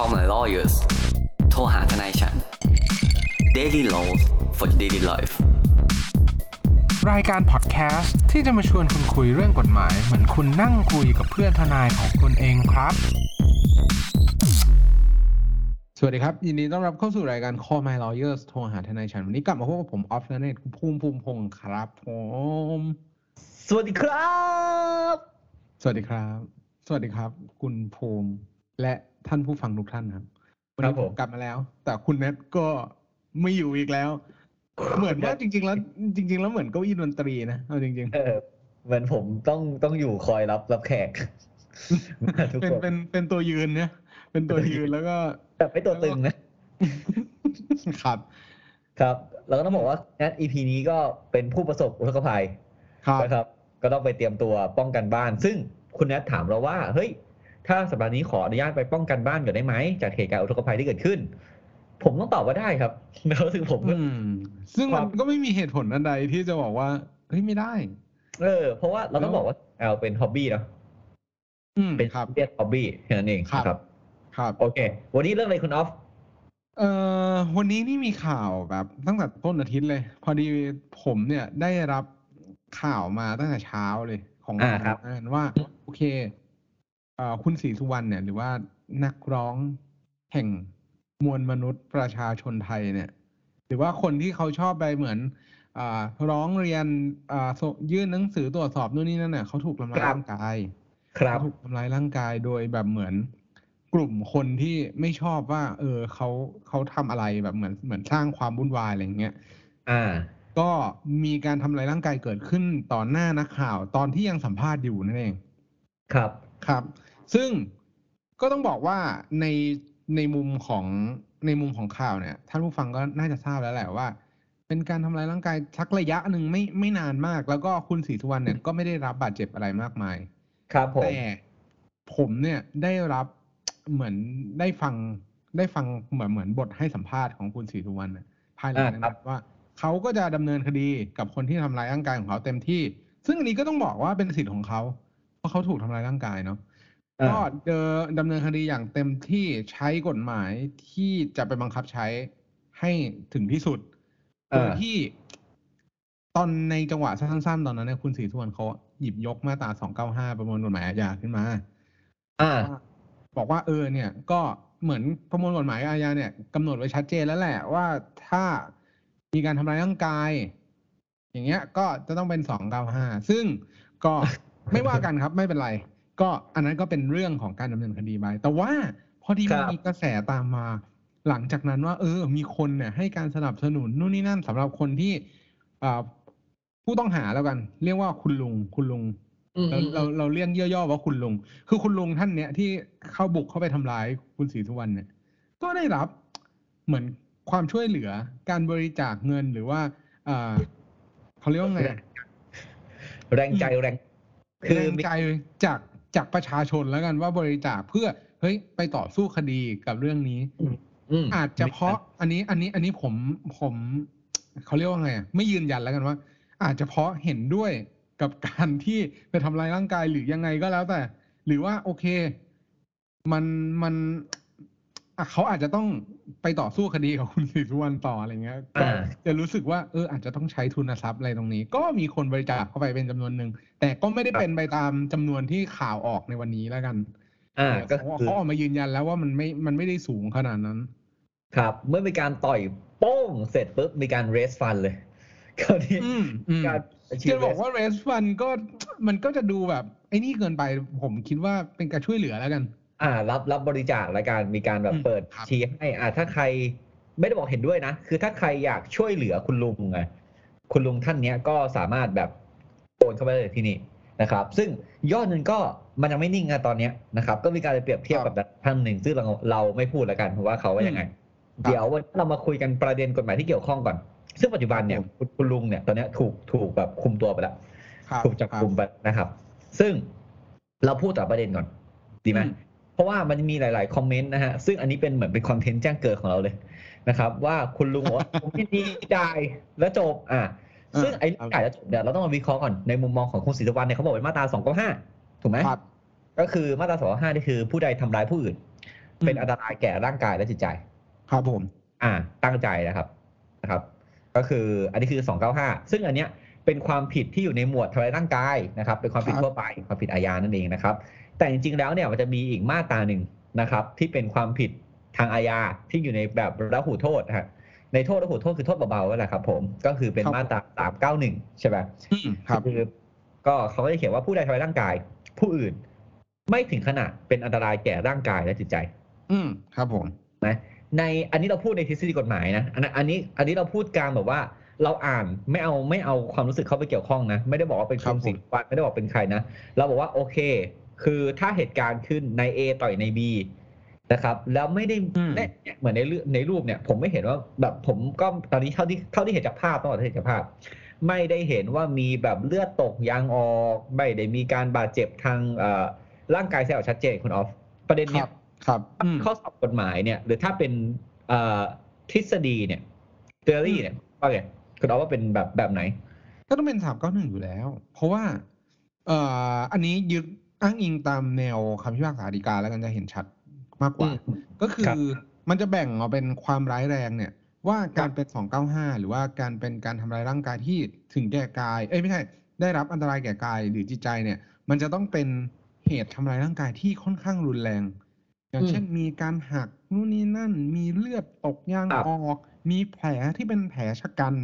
call my lawyers โทรหาทนายฉัน daily laws for daily life รายการพอดแคสต์ที่จะมาชวนคุณคุยเรื่องกฎหมาย เหมือนคุณนั่งคุยกับเพื่อนทนายของคุณเองครับ สวัสดีครับ ยินดีต้อนรับเข้าสู่รายการ Call My Lawyers โทรหาทนายฉัน วันนี้กลับมาพบกับผมออฟนันเนตภูมิภูมิพงศ์ครับผมสวัสดีครับ สวัสดีครับ สวัสดีครับ คุณภูมิและ ท่านผู้ฟังทุกท่านครับวันนี้ผมกลับมาแล้ว แต่คุณเน็ตก็ไม่อยู่อีกแล้ว เหมือนว่าจริง ๆ แล้ว จริง ๆ แล้วเหมือนเก้าอี้ดนตรีนะเอาจริง ๆ เออเหมือนผมต้องต้องอยู่คอยรับรับแขกทุกเป็นคนเป็นเป็นตัวยืนเนี่ยเป็นตัวยืนแล้วก็แบบไม่ตัวตึงนะครับ ครับ แล้วก็ต้องบอกว่าแอด EP นี้ก็เป็นผู้ประสบอุทกภัยครับนะครับ ก็ต้องไปเตรียมตัวป้องกันบ้าน ซึ่งคุณแอดถามเราว่า เฮ้ย ถ้าสัปดาห์นี้ขออนุญาตไปป้องกันบ้านก่อนได้ไหมจากเหตุการณ์อุทกภัยที่เกิดขึ้น ผมต้องตอบว่าได้ครับแล้วซึ่งผมก็อืมซึ่งคมัรันบก็ไม่มีเหตุผลอันใดที่จะบอกว่าเฮ้ยไม่ได้ เออ เพราะว่าเราต้องบอกว่าแอลเป็นฮ็อบบี้เนาะอืมเป็นครับเรียกฮ็อบบี้แค่นั้นเองครับนะครับ ครับ โอเค วันนี้เรื่องอะไรคุณออฟเอ่อวันนี้นี่มีข่าวแบบตั้งแต่ต้นอาทิตย์เลย พอดีผมเนี่ยได้รับข่าวมาตั้งแต่เช้าเลยของอ่าครับอ่านว่า โอเค เอ่อคุณศรีสุวรรณเนี่ยหรือว่านักร้องแห่งมวลมนุษย์ประชาชนไทยเนี่ย หรือว่าคนที่เขาชอบไปเหมือนอ่าร้องเรียนอ่าส่งยื่นหนังสือตรวจสอบนู่นนี่นั่นเนี่ยเขาถูกทำร้ายครับร่างกายครับถูกทำร้ายร่างกายโดยแบบเหมือนกลุ่มคนที่ไม่ชอบว่า เออเขาเขาทำอะไรแบบเหมือนเหมือนสร้างความวุ่นวายอะไรอย่างเงี้ยอ่า ก็มีการทำร้ายร่างกายเกิดขึ้นต่อหน้านักข่าว ตอนที่ยังสัมภาษณ์อยู่นั่นเอง ครับครับ ซึ่งก็ต้องบอกว่าในในมุมของในมุมของข่าวเนี่ยท่านผู้ฟังก็น่าจะทราบแล้วแหละว่า เป็นการทำร้ายร่างกายสักระยะหนึ่งไม่ไม่นานมาก แล้วก็คุณศรีสุวรรณเนี่ยก็ไม่ได้รับบาดเจ็บอะไรมากมาย ครับผมแต่ผมเนี่ยได้รับเหมือนได้ฟังได้ฟังเหมือนเหมือนบทให้สัมภาษณ์ของคุณศรีสุวรรณน่ะภายหลังนั้นนะว่าเขาก็จะดำเนินคดีกับคนที่ทำร้ายร่างกายของเขาเต็มที่ ซึ่งอันนี้ก็ต้องบอกว่าเป็นสิทธิ์ของเขา เพราะเขาถูกทำร้ายร่างกายเนาะอ่า ก็เดอดำเนินคดีอย่างเต็มที่ใช้กฎหมายที่จะไปบังคับใช้ให้ถึงที่สุดโดยอ่าที่ตอนในจังหวะสั้นๆ ตอนนั้นเนี่ยคุณศรีสุวรรณเขาหยิบยกมาตรา295ประมวลกฎหมายอาญาขึ้นมาอ่าบอกว่าเออเนี่ย ก็เหมือนประมวลกฎหมายอาญาเนี่ยกำหนดไว้ชัดเจนแล้วแหละว่าถ้ามีการทำร้ายร่างกาย อย่างเงี้ย ก็จะต้องเป็น295ซึ่งก็ไม่ว่ากันครับไม่เป็นไร ก็อันนั้นก็เป็นเรื่องของการดำเนินคดีไปแต่ว่าพอดีครัมันบมีกระแสตามมา หลังจากนั้นว่า เออ มีคนเนี่ย ให้การสนับสนุนนู่นนี่นั่นสำหรับคนที่อ่าผู้ต้องหาแล้วกัน เรียกว่าคุณลุงคุณลุงอืมเราเราเราเรียกย่อๆว่าคุณลุง คือคุณลุงท่านเนี้ยที่เข้าบุกเข้าไปทำร้ายคุณศรีสุวรรณเนี่ย ก็ได้รับเหมือนความช่วยเหลือการบริจาคเงินหรือว่าอ่าเขาเรียกว่าไงอะแรงใจแรงคืแรองมีใจจาก จากประชาชนแล้วกันว่าบริจาคเพื่อเฮ้ยไปต่อสู้คดีกับเรื่องนี้อืมอาจจะเพราะอันนี้อันนี้อันนี้ผมผมเขาเรียกว่าไงอะไม่ยืนยันแล้วกันว่า อาจจะเพราะเห็นด้วยกับการที่ไปทำลายร่างกายหรือยังไงก็แล้วแต่ หรือว่าโอเค มันมันอะเขาอาจจะต้อง ไปต่อสู้คดีกับคุณศรีสุวรรณต่ออะไรเงี้ยก็อ่าจะรู้สึกว่าเอออาจจะต้องใช้ทุนทรัพย์อะไรตรงนี้ ก็มีคนบริจาคเข้าไปเป็นจำนวนหนึ่ง แต่ก็ไม่ได้เป็นไปตามจำนวนที่ข่าวออกในวันนี้แล้วกันอ่าก็เขาคือเขาออกมายืนยันแล้วว่ามันไม่มันไม่ได้สูงขนาดนั้น ครับ เมื่อมีการต่อยโป้งเสร็จปุ๊บมีการเรสฟันเลยคราวนี้อืมอืมการจะบอกว่าเรสฟันก็มันก็จะดูแบบไอ้นี่เกินไปผมคิดว่าเป็นการช่วยเหลือแล้วกัน อ่ารับรับบริจาคและการมีการแบบอืมเปิดครับชี้ให้อ่าถ้าใครไม่ได้บอกเห็นด้วยนะ คือถ้าใครอยากช่วยเหลือคุณลุงไงคุณลุงท่านเนี้ยก็สามารถแบบโอนเข้าไปเลยที่นี่นะครับ ซึ่งยอดเงินก็มันยังไม่นิ่งนะตอนเนี้ยนะครับ ก็มีการไปเปรียบเทียบกับท่านหนึ่งซึ่งเราเราไม่พูดแล้วกันเพราะว่าเขาว่ายังไงครับเดี๋ยววันนี้เรามาคุยกันประเด็นกฎหมายที่เกี่ยวข้องก่อน ซึ่งปัจจุบันเนี่ยครับผมคุณคุณลุงเนี่ยตอนเนี้ยถูกถูกแบบคุมตัวไปแล้วครับถูกจับกลุ่มไปนะครับ ซึ่งเราพูดต่อประเด็นก่อน ดีไหมอืม เพราะว่ามันมีหลาย ๆ คอมเมนต์นะฮะ ซึ่งอันนี้เป็นเหมือนเป็นคอนเทนต์แจ้งเกิดของเราเลยนะครับ ว่าคุณลุงบอกว่าผมยินดีจ่ายแล้วจบอ่าซึ่งไอ้จ่ายแล้วจบเดี๋ยวเราต้องมาวิเคราะห์ก่อนในมุมมองของคุณศิรีสุวรรณเนี่ยเขาบอกเป็นมาตรา295ถูกไหมครับก็คือมาตรา295นี่คือผู้ใดทำร้ายผู้อื่น เป็นอันตรายแก่ร่างกายและจิตใจ ครับผม อ่า ตั้งใจนะครับนะครับ ก็คืออันนี้คือ295ซึ่งอันเนี้ยเป็นความผิดที่อยู่ในหมวดทำร้ายร่างกายนะครับ เป็นความผิดทั่วไปความผิดอาญานั่นเองนะครับ แต่จริงๆแล้วเนี่ยมันจะมีอีกมาตราหนึ่งนะครับ ที่เป็นความผิดทางอาญาที่อยู่ในแบบระหูโทษนะฮะในโทษระหูโทษคือโทษเบาๆนั่นแหละครับ ผมก็คือเป็นมาตรา391ใช่ไหมอืมครับคือก็เขาก็จะเขียนว่าผู้ใดทำร้ายร่างกาย ผู้อื่น ไม่ถึงขนาดเป็นอันตรายแก่ร่างกายและจิตใจ อืมครับผมนะในอันนี้เราพูดในทฤษฎีกฎหมายนะอันนั้นอันนี้อันนี้เราพูดการแบบว่าเราอ่านไม่เอาไม่เอาความรู้สึกเข้าไปเกี่ยวข้องนะ ไม่ได้บอกว่าเป็นคครับนผมสิงวัตไม่ได้บอกเป็นใครนะ เราบอกว่าโอเค คือถ้าเหตุการณ์ขึ้นใน A ต่อยใน B นะครับ แล้วไม่ได้เนี่ยเหมือนในเรื่องในรูปเนี่ย ผมไม่เห็นว่าแบบผมก็ตอนนี้เท่าที่เท่าที่เห็นจากภาพต้องบอกที่เห็นจากภาพ ไม่ได้เห็นว่ามีแบบเลือดตกยางออกไม่ได้มีการบาดเจ็บทางเอ่อร่างกายแสดงออกชัดเจนคุณออฟประเด็นคเนี้รัยบครับอืมข้อสอบกฎหมายเนี่ย หรือถ้าเป็นเอ่อทฤษฎีเนี่ยเทอรี่เนี่ยว่าไงคุณเอาว่าเป็นแบบแบบไหน ก็ต้องเป็นสามเก้าหนึ่งอยู่แล้ว เพราะว่า เอ่ออันนี้ยึด อ้างอิงตามแนวคำพิพากษาฎีกาแล้วกันจะเห็นชัดมากกว่าอืมก็คืครัอบมันจะแบ่งออกเป็นความร้ายแรงเนี่ย ว่าการเป็น 295 หรือว่าการเป็นการทำร้ายร่างกายที่ถึงแก่กาย เอ้ยไม่ใช่ ได้รับอันตรายแก่กายหรือจิตใจเนี่ย มันจะต้องเป็นเหตุทำร้ายร่างกายที่ค่อนข้างรุนแรง อย่างเช่นมีการหักนู่นนี่นั่น มีเลือดตกยางครับออก มีแผลที่เป็นแผลชะกัน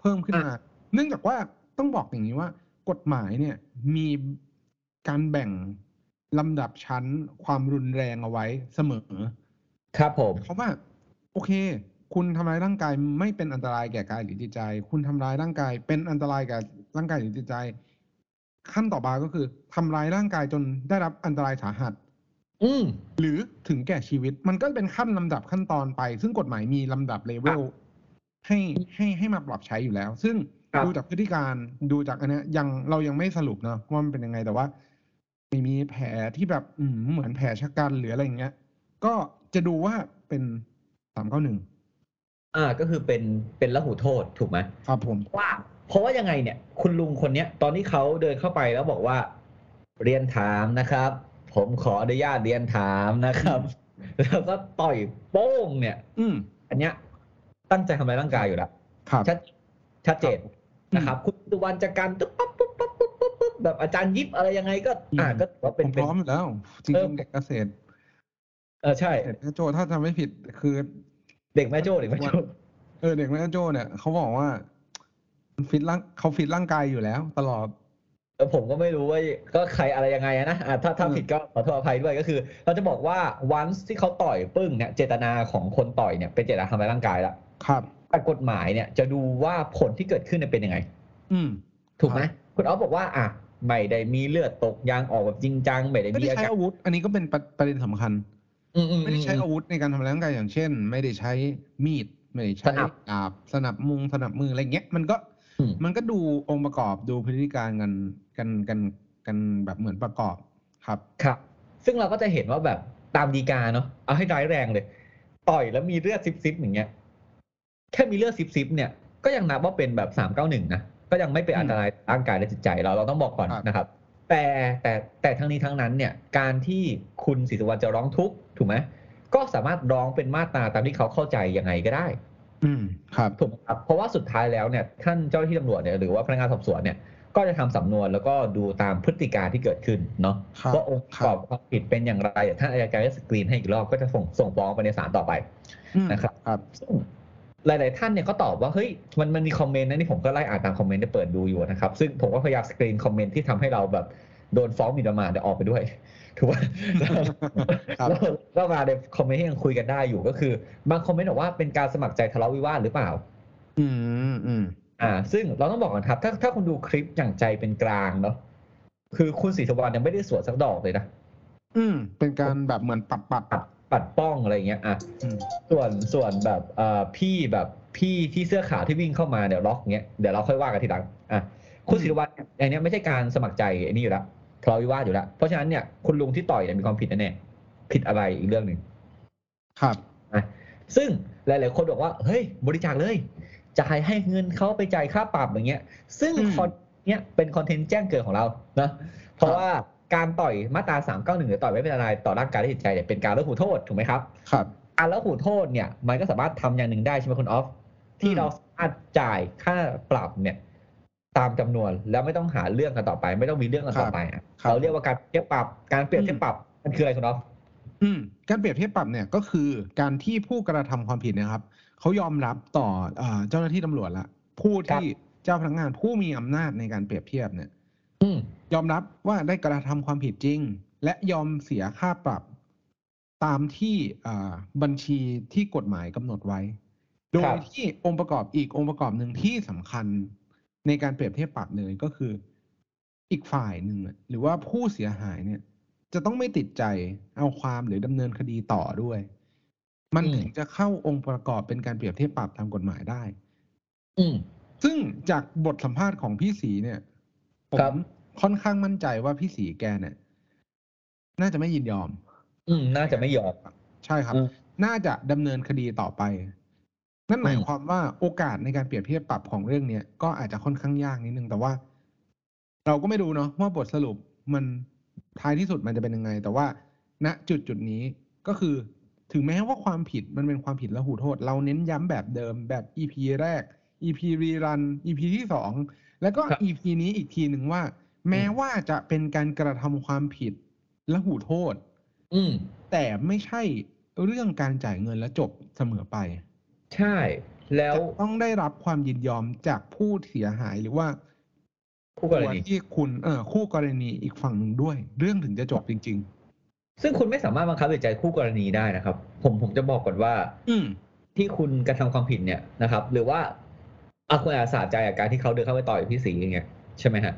เพิ่มขึ้นมา เนื่องจากว่าต้องบอกอย่างนี้ว่ากฎหมายเนี่ยมี การแบ่งลำดับชั้นความรุนแรงเอาไว้เสมอ ครับผมเพราะว่า โอเค คุณทำร้ายร่างกายไม่เป็นอันตรายแก่กายหรือจิตใจ คุณทำร้ายร่างกาย เป็นอันตรายแก่ร่างกายหรือจิตใจ ขั้นต่อมาก็คือทำร้ายร่างกายจนได้รับอันตรายสาหัส อืมหรือถึงแก่ชีวิต มันก็เป็นขั้นลำดับขั้นตอนไป ซึ่งกฎหมายมีลำดับเลเวลให้ให้ให้มาปรับใช้อยู่แล้ว ซึ่งครับดูจากพฤติการดูจากอันเนี้ยยังเรายังไม่สรุปเนอะว่ามันเป็นยังไงแต่ว่า ไม่มีแผลที่แบบอืมเหมือนแผลชะกันหรืออะไรอย่างเงี้ย ก็จะดูว่าเป็นสามเก้าหนึ่งอ่าก็คือเป็นเป็นละหูโทษถูกไหมครับผมว่า เพราะว่ายังไงเนี่ย คุณลุงคนเนี้ย ตอนที่เขาเดินเข้าไปแล้วบอกว่า เรียนถามนะครับ ผมขออนุญาตเรียนถามนะครับ แล้วก็ต่อยโป้งเนี่ย อืมอันเนี้ย ตั้งใจทำร้ายร่างกายอยู่แล้วครับชัดชัดเจนครับนะครับ คุณสุวรรณจัดการตุ๊บปั๊บ แบบอาจารย์ยิบอะไรยังไงก็ อ่าอืมก็ถือว่าเป็นผมเป็พนร้อมอยู่แล้วจเอริองๆเด็กเกษตรเออใช่เด็กแม่โจถ้าจำไม่ผิดคือ เด็กแม่โจ้เด็กแม่โจ้เออเด็กแม่โจเนี่ยเขาบอกว่าฟิตร่างเขาฟิตร่างกายอยู่แล้ว ตลอดเออผมก็ไม่รู้ว่าก็ใครอะไรยังไงอะนะอะถ้าถ้าอืมผิดก็ขอโทษอภัยด้วยก็คือเราจะบอกว่าวันที่เขาต่อยปึ้งเนี่ยเจตนาของคนต่อยเนี่ยเป็นเจตนาทำร้ายร่างกายแล้วครับแต่กฎหมายเนี่ยจะดูว่าผลที่เกิดขึ้นเนี่ยเป็นยังไง อืม ถูกไหมคุณอ๊อฟบอกว่า อะ ไม่ได้มีเลือดตกยางออกแบบจริงจังไม่ได้ไม่มีได้อาใช้การอาวุธ อันนี้ก็เป็นประประเด็นสำคัญ อือืไม่ได้ใช้อาวุธในการทำร้ายร่างกายอย่างเช่น ไม่ได้ใช้มีด ไม่ได้ใช้สนับดาบสนับมุงสนับมืออะไรเงี้ยมันก็อืมมันก็ดูองค์ประกอบดูพฤติการกันกันกันกันแบบเหมือนประกอบครับ ครับ ซึ่งเราก็จะเห็นว่าแบบตามดีกาเนาะเอาให้ร้ายแรงเลย ต่อยแล้วมีเลือดซิบซิบอย่างเงี้ยแค่มีเลือดซิบซิบเนี่ยก็ยังนับว่าเป็นแบบสามเก้าหนึ่งนะ ก็ยังไม่เป็นอันตรายต่อร่างกายและจิตใจเราเราต้องบอกก่อนครับนะครับ แต่แต่แต่ทั้งนี้ทั้งนั้นเนี่ยการที่คุณศรีสุวรรณจะร้องทุกข์ถูกไหมก็สามารถร้องเป็นมาตราตามที่เขาเข้าใจยังไงก็ได้ อืมครับถูกไหมครับเพราะว่าสุดท้ายแล้วเนี่ยท่านเจ้าหน้าที่ตำรวจเนี่ยหรือว่าพนักงานสอบสวนเนี่ยก็จะทำสำนวนแล้วก็ดูตามพฤติการที่เกิดขึ้นเนาะครับว่าองค์ประกอบความผิดเป็นอย่างไรเดี๋ยวท่านอัยการจะสกรีนให้อีกรอบก็จะส่งส่งฟ้องไปในศาลต่อไปอืมนะครับครับซึ่ง หลาย ๆ ท่านเนี่ยก็ตอบว่าเฮ้ยมันมันมี comment นะนี่ผมก็ไล่อ่านตาม comment ได้เปิดดูอยู่นะครับซึ่งผมก็พยายาม screen comment ที่ทำให้เราแบบโดนฟ้องหมิ่นประมาทเนี่ยออกไปด้วยถูกไหมครับแล้วก็มาในคอมเมนต์ที่ยังคุยกันได้อยู่ก็คือบางคอมเมนต์บอกว่าเป็นการสมัครใจทะเลาะวิวาทหรือเปล่า อืมอืมอ่า ซึ่งเราต้องบอกก่อนครับ ถ้าถ้าคุณดูคลิปอย่างใจเป็นกลางเนาะคือคุณศรีสุวรรณยังไม่ได้สวนสักดอกเลยนะอืมเป็นการแบบเหมือนปัดปัดปัด ปัดป้องอะไรอย่างเงี้ยอะอืมส่วนส่วนแบบเอ่อพี่แบบพี่ที่เสื้อขาวที่วิ่งเข้ามาเดี๋ยวล็อกเงี้ยเดี๋ยวเราค่อยว่ากันทีหลังอะคุณศิริวัตรเนี่ยอันเนี้ยไม่ใช่การสมัครใจอันนี้อยู่แล้วทะเลาะวิวาทอยู่แล้ว เพราะฉะนั้นเนี่ยคุณลุงที่ต่อยเนี่ยมีความผิดแน่ๆผิดอะไรอีกเรื่องหนึ่งครับนะซึ่งหลาย ๆ คนบอกว่า เฮ้ย บริจาคเลย จ่ายให้เงินเขาไปจ่ายค่าปรับอย่างเงี้ย ซึ่งอืมคอนเนี้ยเป็นคอนเทนต์แจ้งเกิดของเรานะเพราะว่า การต่อยมาตราสามเก้าหนึ่งหรือต่อยไม่เป็นอะไรต่อร่างกายและจิตใจเนี่ยเป็นการละหูโทษถูกไหมครับครับการละหูโทษเนี่ยมันก็สามารถทำอย่างหนึ่งได้ใช่ไหมคุณออฟที่อืมเราสามารถจ่ายค่าปรับเนี่ยตามจำนวนแล้วไม่ต้องหาเรื่องกันต่อไป ไม่ต้องมีเรื่องกันต่อไปอะครับเราเรียกว่าการเทียบปรับการเปรียบเทียบปรับมันคืออะไรคุณออฟอืมการเปรียบเทียบปรับเนี่ยก็คือการที่ผู้กระทำความผิดเนะครับเขายอมรับต่อเออเจ้าหน้าที่ตำรวจละผู้ที่เจ้าพนักงานผู้มีอำนาจในการเปรียบเทียบเนี่ยอืม ยอมรับว่าได้กระทำความผิดจริง และยอมเสียค่าปรับตามที่อ่าบัญชีที่กฎหมายกำหนดไว้ โดครัยบที่องค์ประกอบอีกองค์ประกอบหนึ่งที่สำคัญในการเปรียบเทียบปรับเลยก็คืออีกฝ่ายหนึ่งอะหรือว่าผู้เสียหายเนี่ย จะต้องไม่ติดใจเอาความหรือดำเนินคดีต่อด้วย มันอืมถึงจะเข้าองค์ประกอบเป็นการเปรียบเทียบปรับตามกฎหมายได้ อืมซึ่งจากบทสัมภาษณ์ของพี่สีเนี่ยผครัมบ ค่อนข้างมั่นใจว่าพี่สีแกเนี่ย น่าจะไม่ยินยอม อืม น่าจะไม่ยอม ใช่ครับอืมน่าจะดำเนินคดีต่อไป นั่นหมายอืมความว่าโอกาสในการเปรียบเทียบปรับของเรื่องเนี้ยก็อาจจะค่อนข้างยากนิดนึง แต่ว่า เราก็ไม่รู้เนาะว่าบทสรุปมันท้ายที่สุดมันจะเป็นยังไง แต่ว่า ณจุดจุดนี้ก็คือถึงแม้ว่าความผิดมันเป็นความผิดและหูโทษ เราเน้นย้ำแบบเดิมแบบ EP แรก EP รีรัน EP ที่สองแล้วก็ครับ EP นี้อีกทีหนึ่งว่า แม้ว่าจะเป็นการกระทำความผิดและหูโทษ อืมแต่ไม่ใช่เรื่องการจ่ายเงินและจบเสมอไป ใช่ แล้วจะต้องได้รับความยินยอมจากผู้เสียหายหรือว่า คู่กรตัวณีที่คุณเออคู่กรณีอีกฝั่งหนึ่งด้วย เรื่องถึงจะจบจริงซึ่งคุณไม่สามารถบังคับจิตใจคู่กรณีได้นะครับ ผมผมจะบอกก่อนว่าๆอืมที่คุณกระทำความผิดเนี่ยนะครับ หรือว่าอาคุณอาจสาใจกับการที่เขาเดินเข้าไปต่อยพี่สีอย่างเงี้ยใช่ไหมฮะ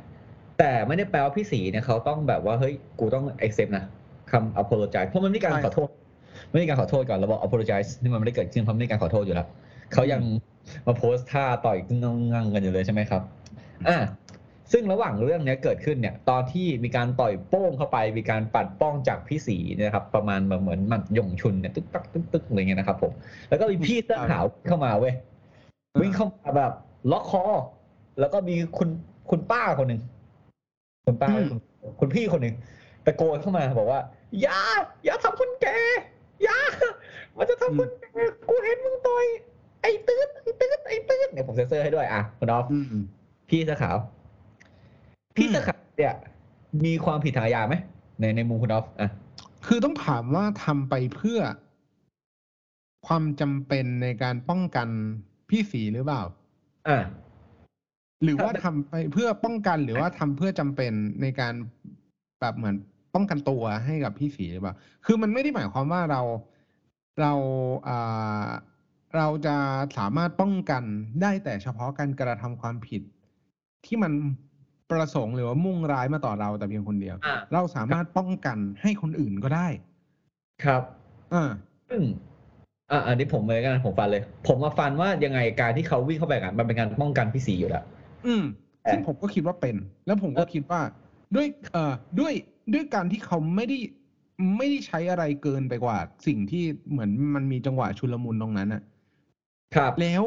แต่ไม่ได้แปลว่าพี่สีเนี่ยเขาต้องแบบว่าเฮ้ยกูต้อง accept นะคำ apologize เพราะมันไม่มีการใช่ขอโทษ ไม่มีการขอโทษก่อนเราบอก apologize นี่มันไม่ได้เกิดขึ้นเพราะไม่มีการขอโทษอยู่แล้วเขายังมาโพสต์ท่าต่อยกึ่งงังกันอยู่เลยใช่ไหมครับอ่าซึ่งระหว่างเรื่องเนี้ยเกิดขึ้นเนี่ย ตอนที่มีการต่อยโป้งเข้าไป มีการปัดป้องจากพี่สีเนยนะครับ ประมาณเหมือนหมัดหยงชุนเนี่ยตึ๊กตักตึ๊กตึกอะไรเงี้ยนะครับ ผม แล้วก็มีพี่เสื้อขาวเข้ามาเว้ยอ่าวิ่งเข้ามาแบบล็อกคอ แล้วก็มีคุณคุณป้าคนหนึ่ง คุณป้าคุณคุณพี่คนหนึ่งตะโกนเข้ามาบอกว่า อย่า อย่าทำคนแก่อย่า มันจะทำคนแก่กูเห็นมึงต่อยไอ้ตื้นไอ้ตื้นไอ้ตื้นเนี่ยผมเซ็นเซอร์ให้ด้วยอะคุณดอฟอืมพี่เสื้อขาว พี่เสื้อขาวเนี่ยมีความผิดทางอาญาไหมในในมุมคุณดอฟอะคือต้องถามว่าทำไปเพื่อ ความจำเป็นในการป้องกันพี่สีหรือเปล่าอะ หรือว่าครับทำไปเพื่อป้องกันหรือว่าทำเพื่อจำเป็นในการแบบเหมือนป้องกันตัวให้กับพี่สีหรือเปล่า คือมันไม่ได้หมายความว่าเราเราอ่าเราจะสามารถป้องกันได้แต่เฉพาะการกระทำความผิด ที่มันประสงค์หรือว่ามุ่งร้ายมาต่อเราแต่เพียงคนเดียวอะเราสามารถป้องกันให้คนอื่นก็ได้ ครับอ่าซึ่งอะอันนี้ผมเลยกันผมฟันเลย ผมมาฟันว่ายังไงการที่เขาวิ่งเข้าไปกันมันเป็นการป้องกันพี่สีอยู่แล้ว อืมเอ่อซึ่งผมก็คิดว่าเป็น แล้วผมก็เออคิดว่า ด้วยเอ่อด้วยด้วยการที่เขาไม่ได้ไม่ได้ใช้อะไรเกินไปกว่า สิ่งที่เหมือนมันมีจังหวะชุลมุนตรงนั้นอะครับ แล้ว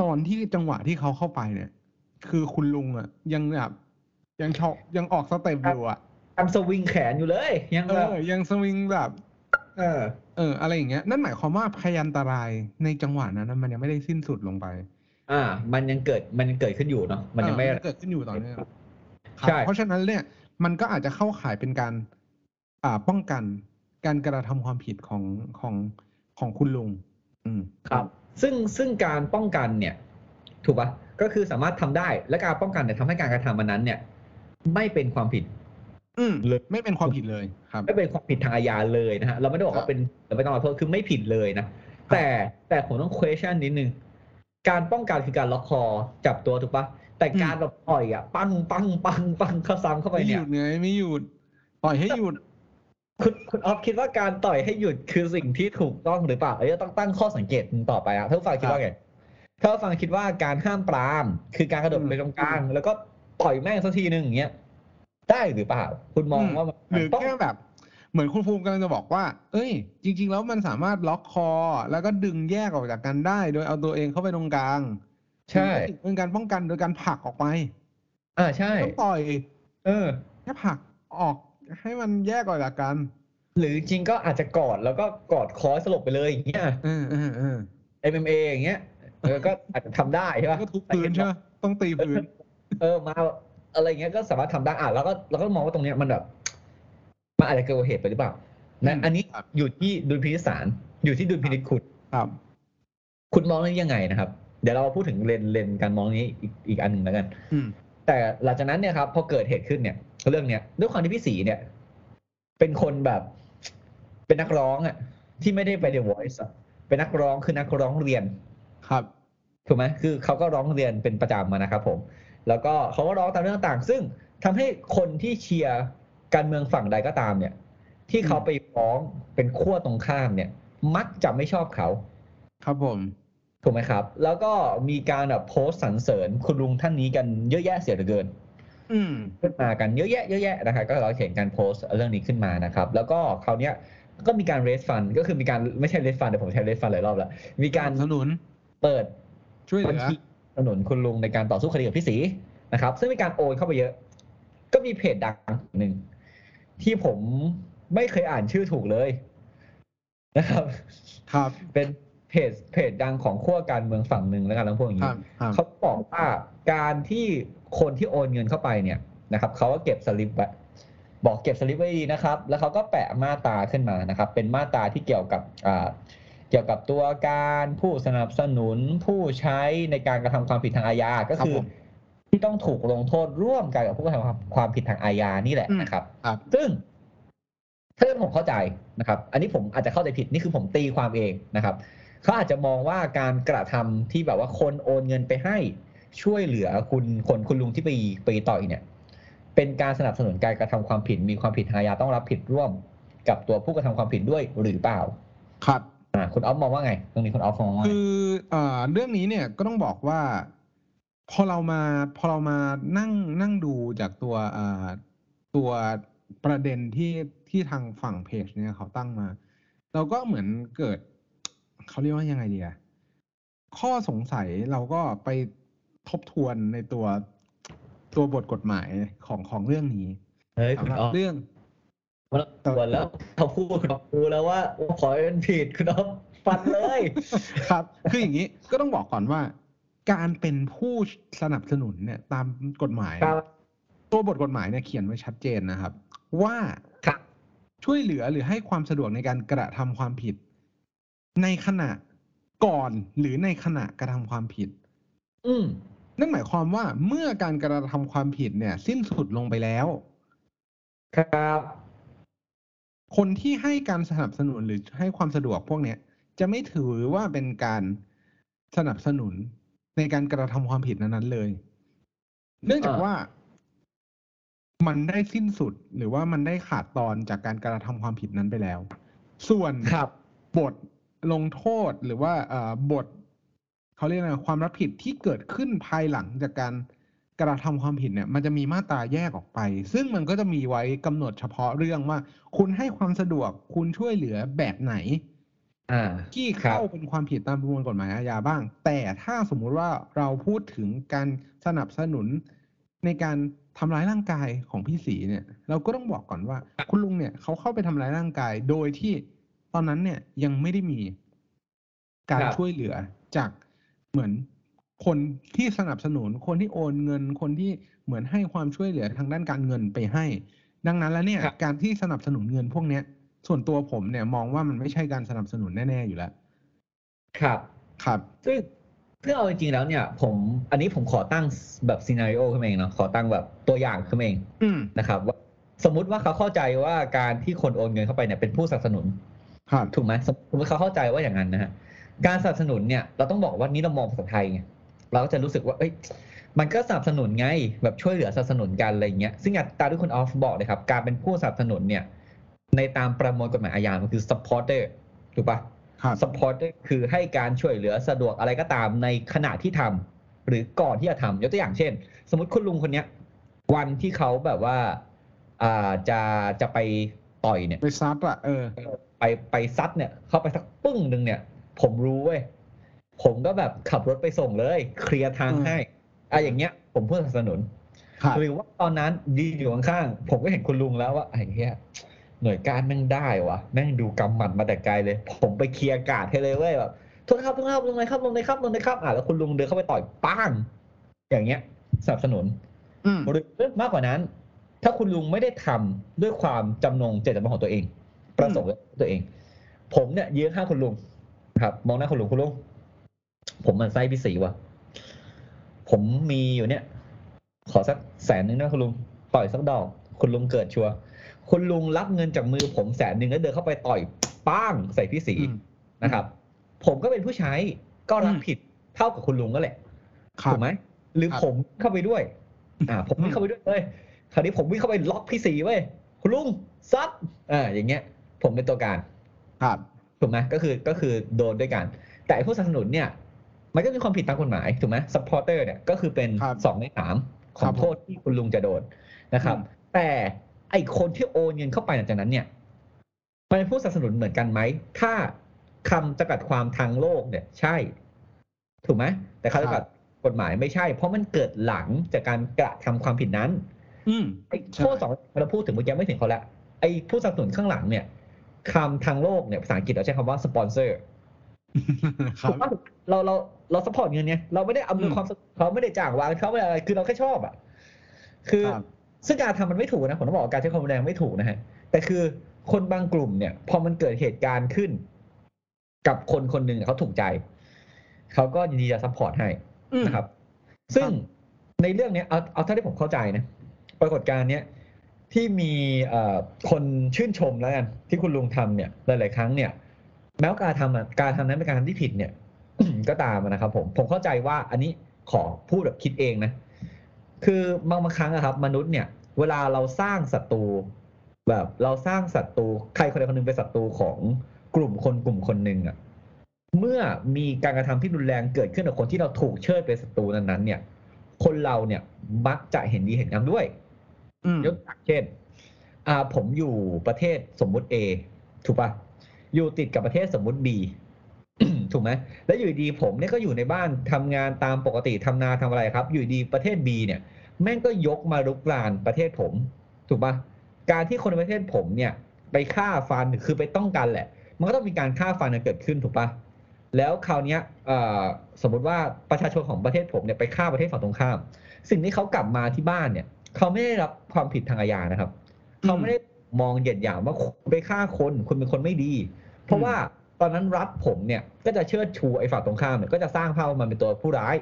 ตอนที่จังหวะที่เขาเข้าไปเนี่ย คือคุณลุงอะยังแบบยังชอกยังออกสเต็ปอยู่อะทำสวิงแขนอยู่เลย ยังเอแบบอยังสวิงแบบ เออ เอออะไรอย่างเงี้ยนั่นหมายความว่าพยันตรายในจังหวะนั้นนะมันยังไม่ได้สิ้นสุดลงไป อ่า มันยังเกิดมันยังเกิดขึ้นอยู่เนาะมันยังไม่เออเกิดขึ้นอยู่ตอนนี้ครับใช่เพราะฉะนั้นเนี่ย มันก็อาจจะเข้าข่ายเป็นการ อ่าป้องกันการกระทำความผิดของของของคุณลุง อืมครับ ซึ่งซึ่งการป้องกันเนี่ย ถูกปะก็คือสามารถทำได้ และการป้องกันเนี่ยทำให้การกระทำมันนั้น เนี่ย ไม่เป็นความผิด อืมเลยไม่เป็นความผิดเลยครับ ไม่เป็นความผิดทางอาญาเลยนะฮะเราไม่ได้บอกครัว่าบเป็นเราไม่ต้องรับโทษคือไม่ผิดเลยนะแต่แต่ผมต้อง question นิดนึง การป้องกันคือการล็อกคอจับตัวถูกปะแต่การแบบปล่อยอะปังปังปังปังเข้าซ้ำเข้าไปไม่หเนี่ยุยดไงไม่หยุดปล่อยให้หยุด คุณคุณออฟคิดว่าการต่อยให้หยุดคือสิ่งที่ถูกต้องหรือเปล่าเอ้ยต้องตั้งข้อสังเกตต่อไปอะถ้าผู้ฟังคิดว่าไงถ้าผู้ฟังคิดว่าการห้ามปราม คือการกระโดดอืมไปตรงกลาง แล้วก็ต่อยแม่งสักทีหนึ่งอย่างเงี้ยได้หรือเปล่า คุณมองว่ามันหรือต้อง แค่แบบ เหมือนคุณภูมิกำลังจะบอกว่า เอ้ย จริง ๆ แล้วมันสามารถล็อกคอ แล้วก็ดึงแยกออกจากกันได้ โดยเอาตัวเองเข้าไปตรงกลาง ใช่ถือเป็นการป้องกันโดยการผลักออกไปอ่าใช่ต้องต่อย เออแค่ผลักออกให้มันแยกออกจากกัน หรือจริงๆก็อาจจะกอดแล้วก็กอดคอให้สลบไปเลยอย่างเงี้ยเออเออเออ MMA อย่างเงี้ยเออก็อาจจะทำได้ใช่ปะก็ทุบพื้นใช่ไหมต้องตีพื้น เออมาอะไรเงี้ยก็สามารถทำได้อะแล้วก็เราก็มองว่าตรงเนี้ยมันแบบ มันอาจจะเกินกว่าเหตุไปหรือเปล่านะอืมอันนี้ครับอยู่ที่ดุลพินิจศาลอยู่ที่ดุลพินิจคุณครับคุณมองเรื่องนี้ยังไงนะครับ เดี๋ยวเราพูดถึงเลนเลนการมองนี้อีกอีกอันหนึ่งแล้วกันอืมแต่หลังจากนั้นเนี่ยครับพอเกิดเหตุขึ้นเนี่ย เรื่องเนี้ยด้วยความที่พี่สีเนี่ย เป็นคนแบบ เป็นนักร้องอะ ที่ไม่ได้ไป The Voice อะเป็นนักร้องคือนักร้องเรียนครับถูกไหมคือเขาก็ร้องเรียนเป็นประจำมานะครับผม แล้วก็เขาก็ร้องตามเรื่องต่างๆซึ่งทำให้คนที่เชียร์ การเมืองฝั่งใดก็ตามเนี่ย ที่เขาไปฟ้องเป็นขั้วตรงข้ามเนี่ย มักจะไม่ชอบเขา ครับผมถูกไหมครับ แล้วก็มีการแบบโพสต์สรรเสริญคุณลุงท่านนี้กันเยอะแยะเสียเหลือเกินอืมขึ้นมากันเยอะแยะเยอะแยะนะครับก็เราเห็นการโพสต์เรื่องนี้ขึ้นมานะครับ แล้วก็คราวเนี้ยก็มีการเรสฟันก็คือมีการไม่ใช่เรสฟันแต่ผมใช้เรสฟันหลายรอบแล้วมีการสนับสนุนเปิดช่วยเหบัลืญอชีสนุนคุณลุงในการต่อสู้คดีกับพี่ศรีนะครับ ซึ่งมีการโอนเข้าไปเยอะ ก็มีเพจดังหนึ่ง ที่ผมไม่เคยอ่านชื่อถูกเลยนะครับ ครับ เป็นเพจเพจดังของขั้วการเมืองฝั่งหนึ่งแล้วกันแล้วพวกอย่างครันี้บครับเขาบอกว่าการที่คนที่โอนเงินเข้าไปเนี่ยนะครับเขาก็เก็บสลิปไว้บอกเก็บสลิปไว้ดีนะครับ แล้วเขาก็แปะมาตราขึ้นมานะครับ เป็นมาตราที่เกี่ยวกับอ่าเกี่ยวกับตัวการผู้สนับสนุนผู้ใช้ในการกระทำความผิดทางอาญาก็คือครับผม ที่ต้องถูกลงโทษร่วมกันกับผู้กระทำความผิดทางอาญานี่แหละอืมนะครับครับ ซึ่งถ้าเกิดผมเข้าใจนะครับ อันนี้ผมอาจจะเข้าใจผิดนี่คือผมตีความเองนะครับเขาอาจจะมองว่าการกระทำที่แบบว่าคนโอนเงินไปให้ช่วยเหลือคุณคนคุณลุงที่ไปไปต่อยเนี่ย เป็นการสนับสนุนการกระทำความผิดมีความผิดทางอาญาต้องรับผิดร่วมกับตัวผู้กระทำความผิดด้วยหรือเปล่า ครับอ่าคุณออฟมองว่าไงตรงนี้คุณออฟมองว่าไงคือเอ่อเรื่องนี้เนี่ยก็ต้องบอกว่า พอเรามาพอเรามานั่งนั่งดูจากตัวเอ่อตัวประเด็นที่ที่ทางฝั่งเพจเนี่ยเขาตั้งมา เราก็เหมือนเกิด เขาเรียกว่ายังไงดีอะข้อสงสัยเราก็ไปทบทวนในตัวตัวบทกฎหมายของของเรื่องนี้เฮ้ยคุสำณหรับออฟเรื่องตัวแล้วเขาพูดคุณออฟรู้แล้วว่าว่าขอให้เป็นผิดคุณออฟฟันเลย ครับ คืออย่างนี้ก็ต้องบอกก่อนว่า การเป็นผู้สนับสนุนเนี่ย ตามกฎหมายครับตัวบทกฎหมายเนี่ยเขียนไว้ชัดเจนนะครับ ว่าครับช่วยเหลือหรือให้ความสะดวกในการกระทำความผิด ในขณะก่อนหรือในขณะกระทำความผิด อืมนั่นหมายความว่าเมื่อการกระทำความผิดเนี่ย สิ้นสุดลงไปแล้ว ครับ คนที่ให้การสนับสนุนหรือให้ความสะดวกพวกเนี้ย จะไม่ถือว่าเป็นการสนับสนุน ในการกระทำความผิดนั้นๆเลย เนื่องจากอ่าว่ามันได้สิ้นสุดหรือว่ามันได้ขาดตอนจากการกระทำความผิดนั้นไปแล้ว ส่วนครับบทลงโทษหรือว่าเอ่อบทเขาเรียกอะไรความรับผิดที่เกิดขึ้นภายหลังจากการกระทำความผิดเนี่ย มันจะมีมาตราแยกออกไป ซึ่งมันก็จะมีไว้กำหนดเฉพาะเรื่องว่า คุณให้ความสะดวกคุณช่วยเหลือแบบไหนอ่า ที่ครับเข้าเป็นความผิดตามประมวลกฎหมายอาญาบ้าง แต่ถ้าสมมุติว่าเราพูดถึงการสนับสนุนในการทำร้ายร่างกายของพี่ศรีเนี่ย เราก็ต้องบอกก่อนว่า คุณลุงเนี่ยเขาเข้าไปทำร้ายร่างกาย โดยที่ตอนนั้นเนี่ยยังไม่ได้มีการครับช่วยเหลือจากเหมือนคนที่สนับสนุนคนที่โอนเงินคนที่เหมือนให้ความช่วยเหลือทางด้านการเงินไปให้ ดังนั้นแล้วเนี่ยครับการที่สนับสนุนเงินพวกเนี้ย ส่วนตัวผมเนี่ยมองว่ามันไม่ใช่การสนับสนุนแน่ ๆ อยู่แล้ว ครับ ครับ ซึ่งซึ่งเอาจริงๆแล้วเนี่ย ผมอันนี้ผมขอตั้งแบบซีนารีโอขึ้นมาเองเนาะขอตั้งแบบตัวอย่างขึ้นมาเองอืมนะครับว่าสมมุติว่าเขาเข้าใจว่าการที่คนโอนเงินเข้าไปเนี่ยเป็นผู้สนับสนุนครับถูกไหมสมมติเขาเข้าใจว่าอย่างนั้นนะฮะการสนับสนุนเนี่ยเราต้องบอกว่านี่เรามองภาษาไทยไงเราก็จะรู้สึกว่า เอ้ย มันก็สนับสนุนไงแบบช่วยเหลือสนับสนุนกันอะไรอย่างเงี้ยซึ่งอย่างตามที่คุณออฟบอกเลยครับ การเป็นผู้สนับสนุนเนี่ย ในตามประมวลกฎหมายอาญามันคือ supporter ถูกปะครับ supporter คือให้การช่วยเหลือสะดวกอะไรก็ตามในขณะที่ทำหรือก่อนที่จะทำยกตัวอย่างเช่น สมมติคุณลุงคนเนี้ย วันที่เขาแบบว่าอ่าจะจะไปต่อยเนี่ยไปซัดอะเออ ไปไปซัดเนี่ย เข้าไปสักปึ้งหนึ่งเนี่ย ผมรู้เว้ยผมก็แบบขับรถไปส่งเลย เคลียร์ทางอืมให้อะอย่างเงี้ย ผมผู้สนับสนุนครับหรือว่าตอนนั้นยืนอยู่ข้างๆผมก็เห็นคุณลุงแล้วว่าไอ้เหี้ย หน่วยการแม่งได้วะแม่งดูกำหมัดมาแต่ไกลเลย ผมไปเคลียร์การ์ดให้เลยเว้ยแบบโทษนะครับโทษนะครับลงเลยครับลงเลยครับลงเลยครับอะแล้วคุณลุงเดินเข้าไปต่อยป้างอย่างเงี้ยสนับสนุนอืมหรือมากกว่านั้น ถ้าคุณลุงไม่ได้ทำด้วยความจำนงเจตจำนงของตัวเอง ประสงค์ของตัวเอง ผมเนี่ยยืนข้างคุณลุงครับ มองหน้าคุณลุงคุณลุงผมมันไส้พี่สีว่ะผมมีอยู่เนี่ย ขอสักแสนหนึ่งนะคุณลุงต่อยสักดอก คุณลุงเกิดชัวร์ คุณลุงรับเงินจากมือผมแสนหนึ่งแล้วเดินเข้าไปต่อยป้างใส่พี่สีอืมนะครับ ผมก็เป็นผู้ใช้ก็รับอืมผิดเท่ากับคุณลุงก็แหละครับถูกไหมหรือครับผมเข้าไปด้วย อ่า ผมวิ่งเข้าไปด้วยเลยคราวนี้ผมวิ่งเข้าไปล็อกพี่ศรีไว้คุณลุงซัดอ่าอย่างเงี้ย ผมเป็นตัวการครับถูกไหมก็คือก็คือโดนด้วยกัน แต่ไอ้ผู้สนับสนุนเนี่ย มันก็มีความผิดตามกฎหมายถูกไหม supporter เนี่ยก็คือเป็นครับสองในสามครับของโทษที่คุณลุงจะโดนนะครับอืมแต่ ไอ้คนที่โอนเงินเข้าไปหลังจากนั้นเนี่ยมันเป็นผู้สนับสนุนเหมือนกันไหม ถ้าคำจำกัดความทางโลกเนี่ย ใช่ ถูกไหมแต่คำจำกัดกฎหมายไม่ใช่ เพราะมันเกิดหลังจากการกระทำความผิดนั้น อืมไอ้ใช่โทษสองเราพูดถึงเมื่อกี้ไม่ถึงเขาแล้วไอ้ผู้สนับสนุนข้างหลังเนี่ยคำทางโลกเนี่ยภาษาอังกฤษเราใช้คำว่าสปอนเซอร์ครับถูกปะเราเราเรา support เงินเนี่ยเราไม่ได้อำนวยอืมความสะดวกเขาไม่ได้จ้างวานเขาไม่ได้อะไรคือเราแค่ชอบอะ คือครับ ซึ่งการทำมันไม่ถูกนะผมต้องบอกว่าการใช้ความรุนแรงไม่ถูกนะฮะแต่คือคนบางกลุ่มเนี่ย พอมันเกิดเหตุการณ์ขึ้น กับคนคนหนึ่งเขาถูกใจเขาก็ยินดีจะ support ให้อืมนะครับ ซึ่งในเรื่องเนี้ยเอาเอาเท่าที่ผมเข้าใจนะปรากฏการณ์เนี้ยที่มีเอ่อคนชื่นชมแล้วกันที่คุณลุงทำเนี่ยหลาย ๆ ครั้งเนี่ย แม้ว่าการทำอะการทำนั้นเป็นการทำที่ผิดเนี่ยก็ตามนะครับ ผมผมเข้าใจว่าอันนี้ขอพูดแบบคิดเองนะ คือบางบางครั้งอะครับ มนุษย์เนี่ย เวลาเราสร้างศัตรูแบบเราสร้างศัตรูใครคนใดคนหนึ่งเป็นศัตรูของกลุ่มคนกลุ่มคนหนึ่งอะเมื่อมีการกระทำที่รุนแรงเกิดขึ้นกับคนที่เราถูกเชิดเป็นศัตรูนั้นๆเนี่ย คนเราเนี่ยมักจะเห็นดีเห็นงามด้วยอืมยกตัวอย่างเช่น อ่า ผมอยู่ประเทศสมมุติ A ถูกปะอยู่ติดกับประเทศสมมุติ B ถูกไหมแล้วอยู่ดีผมเนี่ยก็อยู่ในบ้านทำงานตามปกติทำนาทำอะไรครับ อยู่ดีประเทศ B เนี่ย แม่งก็ยกมารุกรานประเทศผม ถูกปะการที่คนในประเทศผมเนี่ย ไปฆ่าฟันคือไปต้องกันแหละ มันก็ต้องมีการฆ่าฟันเกิดขึ้นถูกปะแล้วคราวนี้สมมติว่าประชาชนของประเทศผมเนี่ยไปฆ่าประเทศฝั่งตรงข้าม สิ่งที่เขากลับมาที่บ้านเนี่ย เขาไม่ได้รับความผิดทางอาญานะครับ เขาไม่ได้มองเหยียดหยามว่าคุณไปฆ่าคนคุณเป็นคนไม่ดี เพราะว่า ตอนนั้นรัฐผมเนี่ยก็จะเชิดชูไอ้ฝั่งตรงข้ามเนี่ยก็จะสร้างภาพว่ามันเป็นตัวผู้ร้าย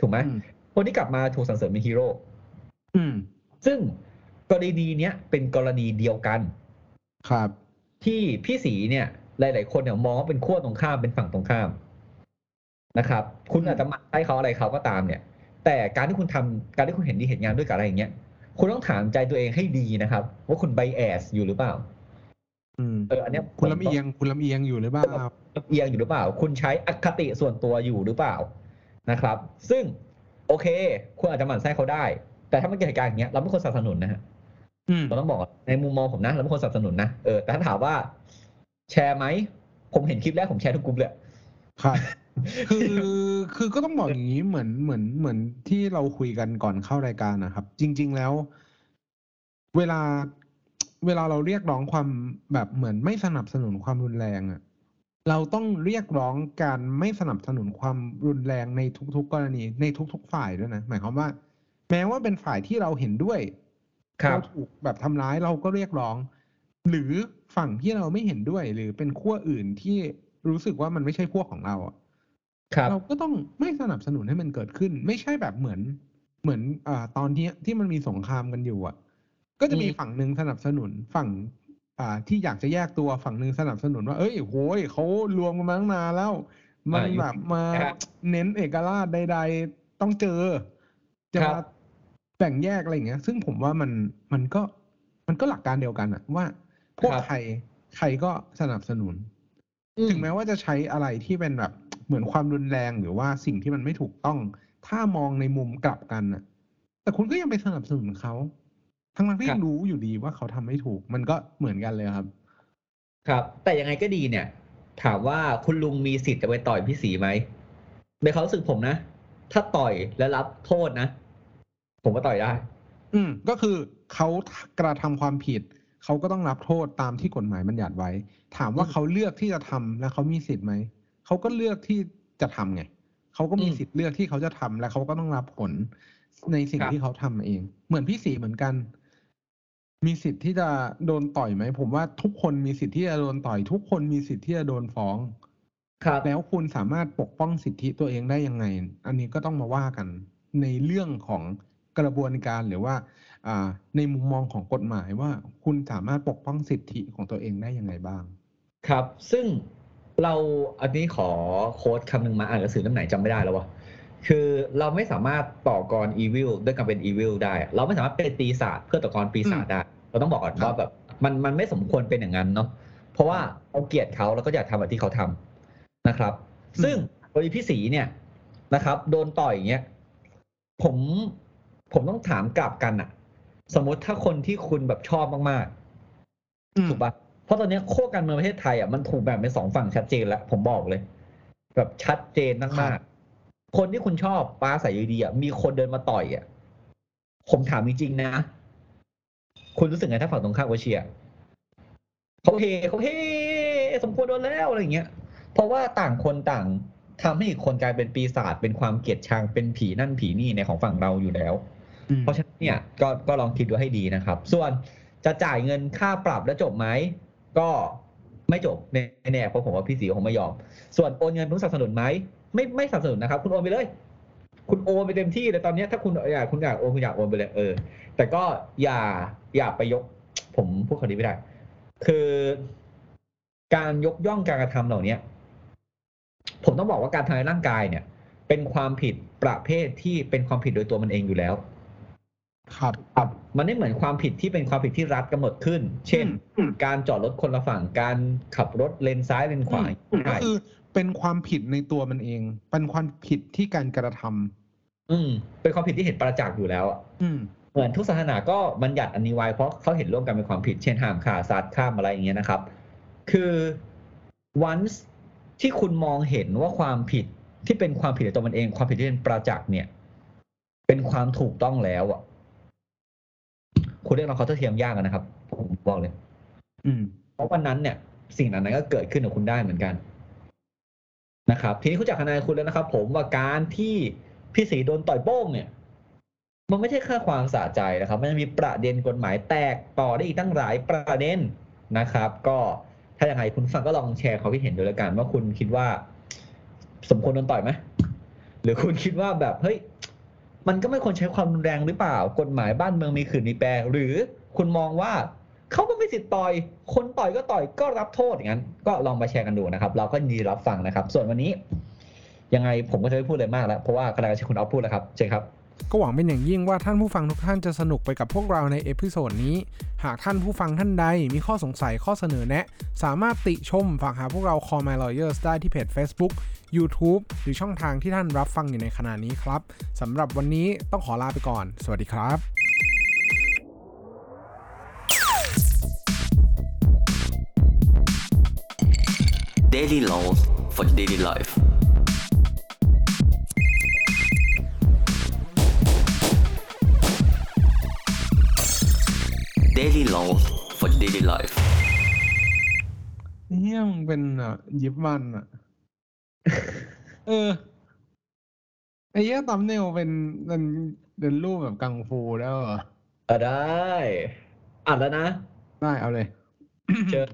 ถูกไหมอืมคนที่กลับมาถูกสรรเสริญเป็นฮีโร่อืมซึ่งกรณีเนี้ยเป็นกรณีเดียวกัน ครับ ที่พี่สีเนี่ย หลาย ๆ คนเนี่ยมองว่าเป็นขั้วตรงข้ามเป็นฝั่งตรงข้ามนะครับ คุณอาจจะหมั่นให้เขาอะไรเขาก็ตามเนี่ย แต่การที่คุณทำการที่คุณเห็นดีเห็นงานด้วยกับอะไรอย่างเงี้ยคุณต้องถามใจตัวเองให้ดีนะครับ ว่าคุณไบแอสอยู่หรือเปล่า อืมเอออันเนี้ยคุณลำเอียงคุณลำเอียงอยู่หรือเปล่าลำเอียงอยู่หรือเปล่า คุณใช้อคติส่วนตัวอยู่หรือเปล่านะครับ ซึ่งโอเค คุณอาจจะหมั่นไส้เขาได้ แต่ถ้ามันเกิดเหตุการณ์อย่างเงี้ยเราไม่ควรสนับสนุนนะฮะอืมเราต้องบอกในมุมมองผมนะเราไม่ควรสนับสนุนนะเออแต่ถ้าถามว่า แชร์ไหมผมเห็นคลิปแรกผมแชร์ทุกกลุ่มเลยครับคือคือก็ต้องบอกอย่างนี้เหมือนเหมือนเหมือนที่เราคุยกันก่อนเข้ารายการนะครับ จริง ๆแล้ว เวลา เวลาเราเรียกร้องความแบบเหมือนไม่สนับสนุนความรุนแรงอะ่ะเราต้องเรียกร้องการไม่สนับสนุนความรุนแรงในทุก ๆ กรณีในทุก ๆ ฝ่ายด้วยนะ หมายความว่า แม้ว่าเป็นฝ่ายที่เราเห็นด้วยครับเราถูกแบบทำร้ายเราก็เรียกร้อง หรือฝั่งที่เราไม่เห็นด้วย หรือเป็นขั้วอื่นที่รู้สึกว่ามันไม่ใช่พวกของเราอะครับเราก็ต้องไม่สนับสนุนให้มันเกิดขึ้น ไม่ใช่แบบเหมือนเหมือนอ่าตอนที่ที่มันมีสงครามกันอยู่อะ ก็จะมีอืมฝั่งหนึ่งสนับสนุนฝั่ง อ่า ที่อยากจะแยกตัวฝั่งหนึ่งสนับสนุนว่า เอ้ยโหยเขารวมกันมาตั้งนานแล้ว มันอ่าอยู่แบบมานะฮะเน้นเอกราชใด ๆ ต้องเจอ จะครัมาบแบ่งแยกอะไรอย่างเงี้ย ซึ่งผมว่ามันมันก็มันก็หลักการเดียวกันอะว่า พวกครับใครใครก็สนับสนุน ถึงแม้ว่าจะใช้อะไรที่เป็นแบบเหมือนความรุนแรงหรือว่าสิ่งที่มันไม่ถูกต้อง ถ้ามองในมุมกลับกันน่ะแต่คุณก็ยังไปสนับสนุนเขา ทั้งนั้นที่ครับรู้อยู่ดีว่าเขาทำไม่ถูก มันก็เหมือนกันเลยครับ ครับ แต่ยังไงก็ดีเนี่ย ถามว่าคุณลุงมีสิทธิ์จะไปต่อยพี่สีไหมในความรู้สึกผมนะ ถ้าต่อยและรับโทษนะ ผมก็ต่อยได้ อืม ก็คือเขากระทำความผิด เขาก็ต้องรับโทษตามที่กฎหมายบัญญัติไว้ ถามว่าอืมเขาเลือกที่จะทำแล้วเขามีสิทธิ์ไหม เขาก็เลือกที่จะทำไง เขาก็มีอืมสิทธิ์เลือกที่เขาจะทำและเขาก็ต้องรับผลในสิ่งครับที่เขาทำเอง เหมือนพี่สีเหมือนกัน มีสิทธิ์ที่จะโดนต่อยไหม ผมว่าทุกคนมีสิทธิ์ที่จะโดนต่อย ทุกคนมีสิทธิ์ที่จะโดนฟ้อง ครับ แล้วคุณสามารถปกป้องสิทธิตัวเองได้ยังไง อันนี้ก็ต้องมาว่ากัน ในเรื่องของกระบวนการหรือว่า อ่า ในมุมมองของกฎหมายว่าคุณสามารถปกป้องสิทธิของตัวเองได้ยังไงบ้าง ครับ ซึ่งเราอันนี้ขอโค้ดคำหนึ่งมาอ่านหนังสือเล่มไหนจำไม่ได้แล้ววะ คือเราไม่สามารถต่อกรอีวิลด้วยการเป็นอีวิลได้ เราไม่สามารถเป็นปีศาจเพื่อต่อกรปีศาจได้ เราต้องบอกก่อนครับว่าแบบมันมันไม่สมควรเป็นอย่างนั้นเนาะเพราะว่าเราเกลียดเขาแล้วก็อยากทำแบบที่เขาทำนะครับ ซึ่งกรณีพี่สีเนี่ยนะครับ โดนต่อยอย่างเงี้ยผมผมต้องถามกลับกันอะสมมติถ้าคนที่คุณแบบชอบมากๆอืมถูกปะเพราะตอนนี้โค้การเมืองประเทศไทยอะมันถูกแบ่งเป็นสองฝั่งชัดเจนแล้ว ผมบอกเลย แบบชัดเจนมากๆ คนที่คุณชอบปาใส่อยู่ดีอะมีคนเดินมาต่อยอะผมถามจริงๆนะ คุณรู้สึกไงถ้าฝั่งตรงข้ามเขาเชียร์เขาเฮเขาเฮสมควรโดนแล้วอะไรอย่างเงี้ย เพราะว่าต่างคนต่างทำให้อีกคนกลายเป็นปีศาจเป็นความเกลียดชังเป็นผีนั่นผีนี่ในของฝั่งเราอยู่แล้วอืมเพราะฉะนั้นเนี่ยก็ก็ลองคิดดูให้ดีนะครับ ส่วนจะจ่ายเงินค่าปรับแล้วจบไหมก็ไม่จบแน่ๆเพราะผมว่าพี่สีคงไม่ยอม ส่วนโอนเงินเพื่อสนับสนุนไหม ไม่ไม่สนับสนุนนะครับ คุณโอนไปเลย คุณโอนไปเต็มที่เลยตอนเนี้ยถ้าคุณอยากคุณอยากโอนคุณอยากโอนไปเลยเออ แต่ก็อย่าอย่าไปยก ผมพูดคำนี้ไม่ได้ คือ การยกย่องการกระทำเหล่าเนี้ยผมต้องบอกว่าการทำร้ายร่างกายเนี่ย เป็นความผิดประเภทที่เป็นความผิดโดยตัวมันเองอยู่แล้ว ครับครับมันไม่เหมือนความผิดที่เป็นความผิดที่รัฐกำหนดขึ้น เช่นอืมการจอดรถคนละฝั่งการขับรถเลนซ้ายเลนขวาก็ใช่คือ เป็นความผิดในตัวมันเอง เป็นความผิดที่การกระทำอืม เป็นความผิดที่เห็นประจักษ์อยู่แล้วอะอืมเหมือนทุกศาสนาก็บัญญัติอันนี้ไว้เพราะเขาเห็นร่วมกันเป็นความผิดเช่นห้ามฆ่าสัตว์ข้ามอะไรอย่างเงี้ยนะครับ คือ once ที่คุณมองเห็นว่าความผิดที่เป็นความผิดในตัวมันเอง ความผิดที่เป็นประจักษ์เนี่ย เป็นความถูกต้องแล้วอะคุณเรียกร้องเขาเท่าเทียมยากอะนะครับผมบอกเลย อืม เพราะวันนั้นเนี่ย สิ่งนั้นก็เกิดขึ้นกับคุณได้เหมือนกัน นะครับทีนี้คุณจากทนายคุณแล้วนะครับ ผมว่าการที่พี่สีโดนต่อยโป้งเนี่ยมันไม่ใช่แค่ความสะใจนะครับ มันมีประเด็นกฎหมายแตกต่อได้อีกตั้งหลายประเด็นนะครับ ก็ถ้าอย่างไรคุณฟังก็ลองแชร์ความคิดเห็นดูแล้วกันว่าคุณคิดว่า สมควรโดนต่อยไหมหรือคุณคิดว่าแบบเฮ้ยมันก็ไม่ควรใช้ความรุนแรงหรือเปล่า กฎหมายบ้านเมืองมีขืนมีแปรหรือคุณมองว่า เขาก็ไม่สิทธิ์ต่อย คนต่อยก็ต่อยก็รับโทษอย่างนั้น ก็ลองมาแชร์กันดูนะครับ เราก็ยินดีรับฟังนะครับ ส่วนวันนี้ ยังไงผมก็จะไม่พูดอะไรมากแล้ว เพราะว่ากำลังจะคุณเอาพูดแล้วครับเชิญครับก็หวังเป็นอย่างยิ่งว่าท่านผู้ฟังทุกท่านจะสนุกไปกับพวกเราใน episode นี้ หากท่านผู้ฟังท่านใดมีข้อสงสัยข้อเสนอแนะ สามารถติชมฝากหาพวกเรา Call My Lawyers ได้ที่เพจ Facebook YouTube หรือช่องทางที่ท่านรับฟังอยู่ในขณะนี้ครับสำหรับวันนี้ต้องขอลาไปก่อน สวัสดีครับ Daily laws for daily life. Daily laws for daily life. เฮียมึงเป็นอะยิบมันอะ เออ ไอ้เหี้ยตัมเนลเป็นเป็นเป็นรูปแบบกังฟูแล้วเหรออะได้ อ่านแล้วนะ ได้เอาเลย เชิญ